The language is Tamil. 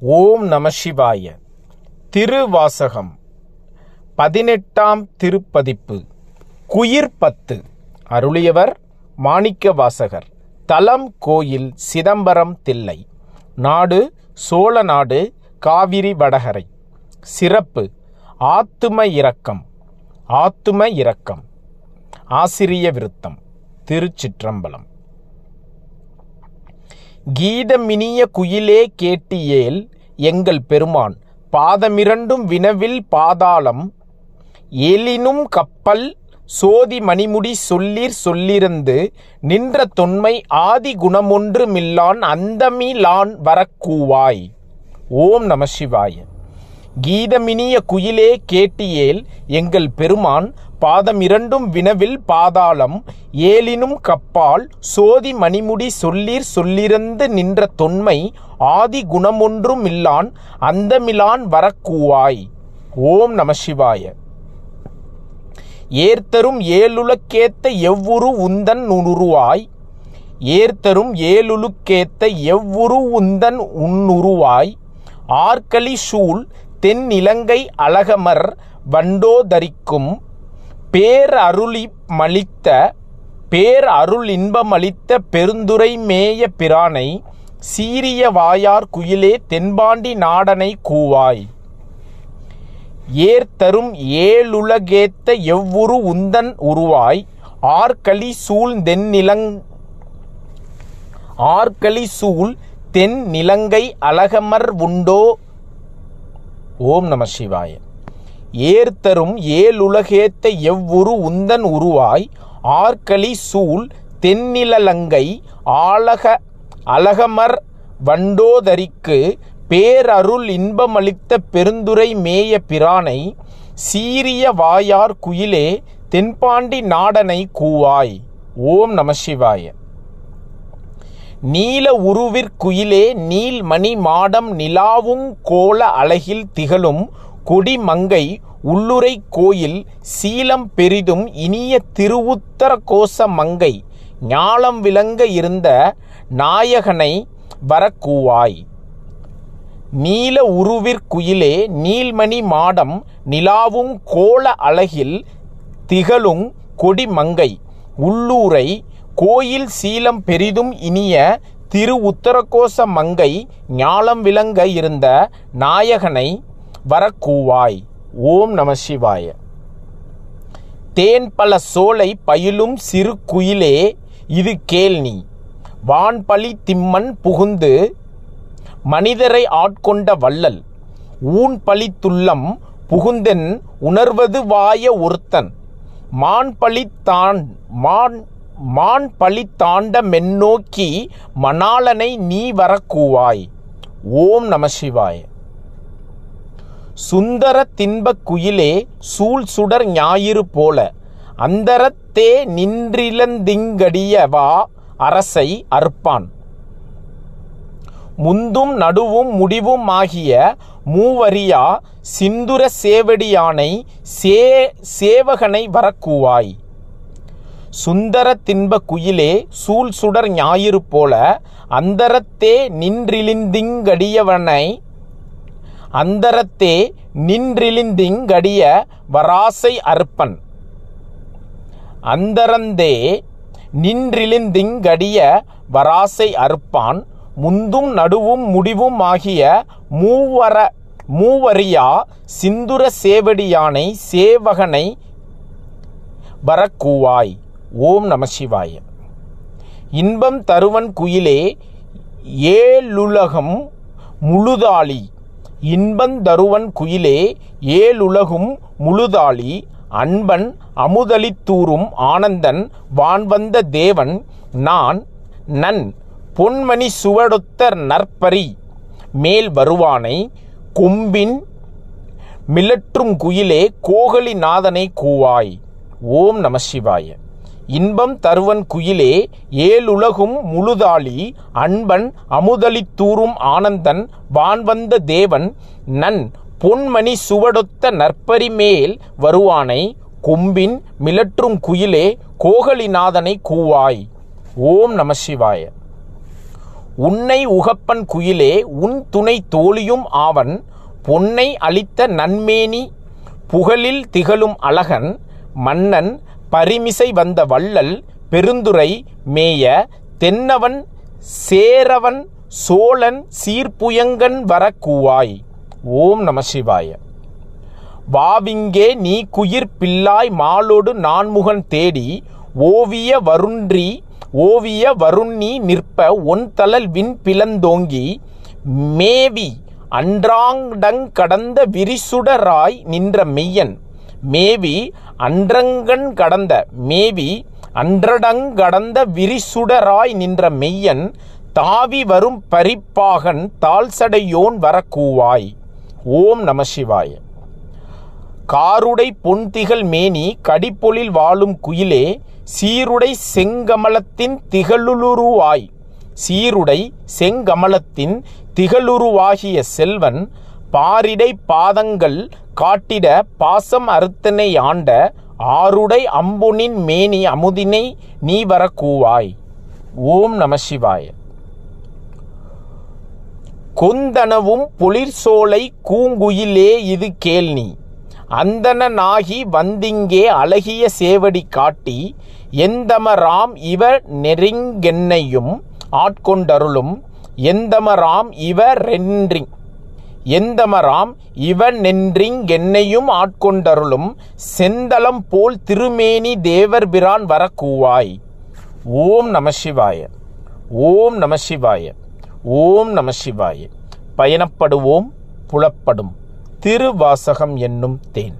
ஓம் நம சிவாய. திருவாசகம். பதினெட்டாம் திருப்பதிப்பு. குயிர் பத்து. அருளியவர் மாணிக்க வாசகர் தலம் கோயில் சிதம்பரம் தில்லை. நாடு சோழ நாடு காவிரி வடகரை. சிறப்பு. ஆத்தும இரக்கம். ஆத்தும இரக்கம். ஆசிரிய விருத்தம். திருச்சிற்றம்பலம். கீதமினிய குயிலே கேட்டியேல் எங்கள் பெருமான் பாதமிரண்டும் வினவில் பாதாளம் ஏலினும் கப்பல் சோதி மணிமுடி சொல்லிர் சொல்லிருந்து நின்ற தொன்மை ஆதி குணமொன்று மில்லான் அந்தமிலான் வரக்கூவாய். ஓம் நம சிவாய. கீதமினிய குயிலே கேட்டியேல் எங்கள் பெருமான் பாதம் இரண்டும் வினவில் பாதாளம் ஏலினும் கப்பால் சோதி மணிமுடி சொல்லீர் சொல்லிருந்து நின்ற தொன்மை ஆதி குணமொன்றும் இல்லான் அந்தமிலான் வரக்கூவாய். ஓம் நம சிவாய. ஏர்த்தரும் ஏழுலக்கேத்த எவ்வுரு உந்தன் உருவாய் ஏர்த்தரும் ஏழுலுக்கேத்த எவ்வுரு உந்தன் உன்னுருவாய் ஆர்கலி சூழ் தென்னிலங்கை அழகமர் வண்டோதரிக்கும் பேர் அருளி பேர் அருள் இன்பமளித்த பெருந்துரை மேய பிரானை சீரிய வாயார் குயிலே தென்பாண்டி நாடனை கூவாய். ஏர்தரும் ஏழுலகேத்த எவ்வுரு உந்தன் உருவாய். ஆர்களி சூழ் தென்னிலங் ஆர்களி சூழ் தென் நிலங்கை அழகமர் உண்டோ? ஓம் நம சிவாயன் ஏர்த்தரும் ஏழுலகேத்த எவ்வுரு உந்தன் உருவாய்? ஆர்களி சூழ் தென்னிலங்கை ஆலக அழகமர் வண்டோதரிக்கு பேரருள் இன்பமளித்த பெருந்துரை மேய பிரானை சீரிய வாயார் குயிலே தென்பாண்டி நாடனை கூவாய். ஓம் நம சிவாய. நீல உருவிற்குயிலே நீல்மணி மாடம் நிலாவுங் கோல அழகில் திகழும் கொடிமங்கை உள்ளுரை கோயில் சீலம் பெரிதும் இனிய திருவுத்தர கோச மங்கை. ஞாலம் விளங்க இருந்த நாயகனை வரக்கூவாய். நீல உருவிற்குயிலே நீல்மணி மாடம் நிலாவும் கோல அழகில் திகழும் கொடிமங்கை. உள்ளூரை கோயில் சீலம் பெரிதும் இனிய திரு உத்தரகோச மங்கை ஞாலம் விளங்க இருந்த நாயகனை வரக்கூவாய். ஓம் நம சிவாய. தேன் பல சோலை பயிலும் சிறு குயிலே இது கேள் நீ. வான்பழி திம்மன் புகுந்து மனிதரை ஆட்கொண்ட வள்ளல். ஊன் பழித்துள்ளம் புகுந்தென் உணர்வது வாய ஒருத்தன். மான் பழித்தான் மான் மான் பழித்தாண்ட தாண்ட மென்னோக்கி மணாளனை நீ வரக்கூவாய். ஓம் நம சிவாய. சுந்தர தின்பக் குயிலே சூழ் சுடர் ஞாயிறு போல அந்தரத்தே நின்றிலந்திங்கடியவா அரசை அற்பான் முந்தும் நடுவும் முடிவும் ஆகிய மூவரியா சிந்துர சேவடியானை சே சேவகனை வரக்கூவாய். சுந்தர தின்ப குயிலே சூழ் சுடர் ஞாயிறு போல அந்தரத்தே நின்றிலிந்திங்கடியவனை அந்தரத்தே நின்றிழிந்திங்கடிய வராசை அற்பன். அந்தரந்தே நின்றிழிந்திங்கடிய வராசை அற்பான் முந்தும் நடுவும் முடிவும் ஆகிய மூவர மூவரியா சிந்துர சேவடியானை சேவகனை வரக்கூவாய். ஓம் நம சிவாய. இன்பம் தருவன் குயிலே ஏழுலகம் முழுதாளி இன்பந்தருவன் குயிலே ஏழுலகும் முழுதாளி அன்பன் அமுதளித்தூரும் ஆனந்தன் வான்வந்த தேவன் நான் நன் பொன்மணி சுவடொத்த நற்பரி மேல் வருவானை கொம்பின் மிளற்றும் குயிலே கோகலிநாதனை கூவாய். ஓம் நம சிவாய. இன்பம் தருவன் குயிலே ஏழுலகும் முழுதாளி அன்பன் அமுதளித்தூரும் ஆனந்தன் வான்வந்த தேவன் நன் பொன்மணி சுவடொத்த நற்பரி மேல் வருவானை கொம்பின் மிளற்றும் குயிலே கோகலிநாதனை கூவாய். ஓம் நம சிவாய. உன்னை உகப்பன் குயிலே உன் துணை தோழியும் ஆவன் பொன்னை அளித்த நன்மேனி புகழில் திகழும் அழகன் மன்னன் பரிமிசை வந்த வள்ளல் பெருந்துரை மேய தென்னவன் சேரவன் சோழன் சீர்ப்புயங்கன் வரக்கூவாய். ஓம் நம சிவாய. வாவிங்கே நீ குயிர் பிள்ளாய் மாலோடு நான்முகன் தேடி ஓவிய வருன்றி ஓவிய வருண்ணி நிற்ப ஒன்தலல் விண் பிளந்தோங்கி மேவி அன்றாங்கடங் கடந்த விரிசுடராய் நின்ற மெய்யன். மேவி அன்றங்கண் கடந்த மேவி அன்றடங் கடந்த விரிசுடராய் நின்ற மெய்யன் தாவி வரும் பரிப்பாகன் தாழ்சடையோன் வரக்கூவாய். ஓம் நம சிவாய. காருடை பொன்திகள் மேனி கடிப்பொழில் வாழும் குயிலே சீருடை செங்கமலத்தின் திகழுருவாய் சீருடை செங்கமலத்தின் திகழுருவாகிய செல்வன் பாரிடை பாதங்கள் காட்டிட பாசம் அறுத்தனை ஆண்ட ஆருடை அம்புனின் மேனி அமுதினை நீ வரக்கூவாய். ஓம் நம சிவாய. கொந்தனவும் புளிர்சோலை கூங்குயிலே இது கேள்னி அந்தனாகி வந்திங்கே அழகிய சேவடி காட்டி எந்தமராம் இவ நெருங்கென்னையும் ஆட்கொண்டருளும் எந்தமராம் இவரென்றி எந்தமராம் இவன் நென்றிங்கென்னையும் ஆட்கொண்டருளும் செந்தளம் போல் திருமேனி தேவர் பிரான் வரக்கூவாய். ஓம் நம சிவாய. ஓம் நம சிவாய. ஓம் நம சிவாய. பயணப்படுவோம் புலப்படும். திருவாசகம் என்னும் தேன்.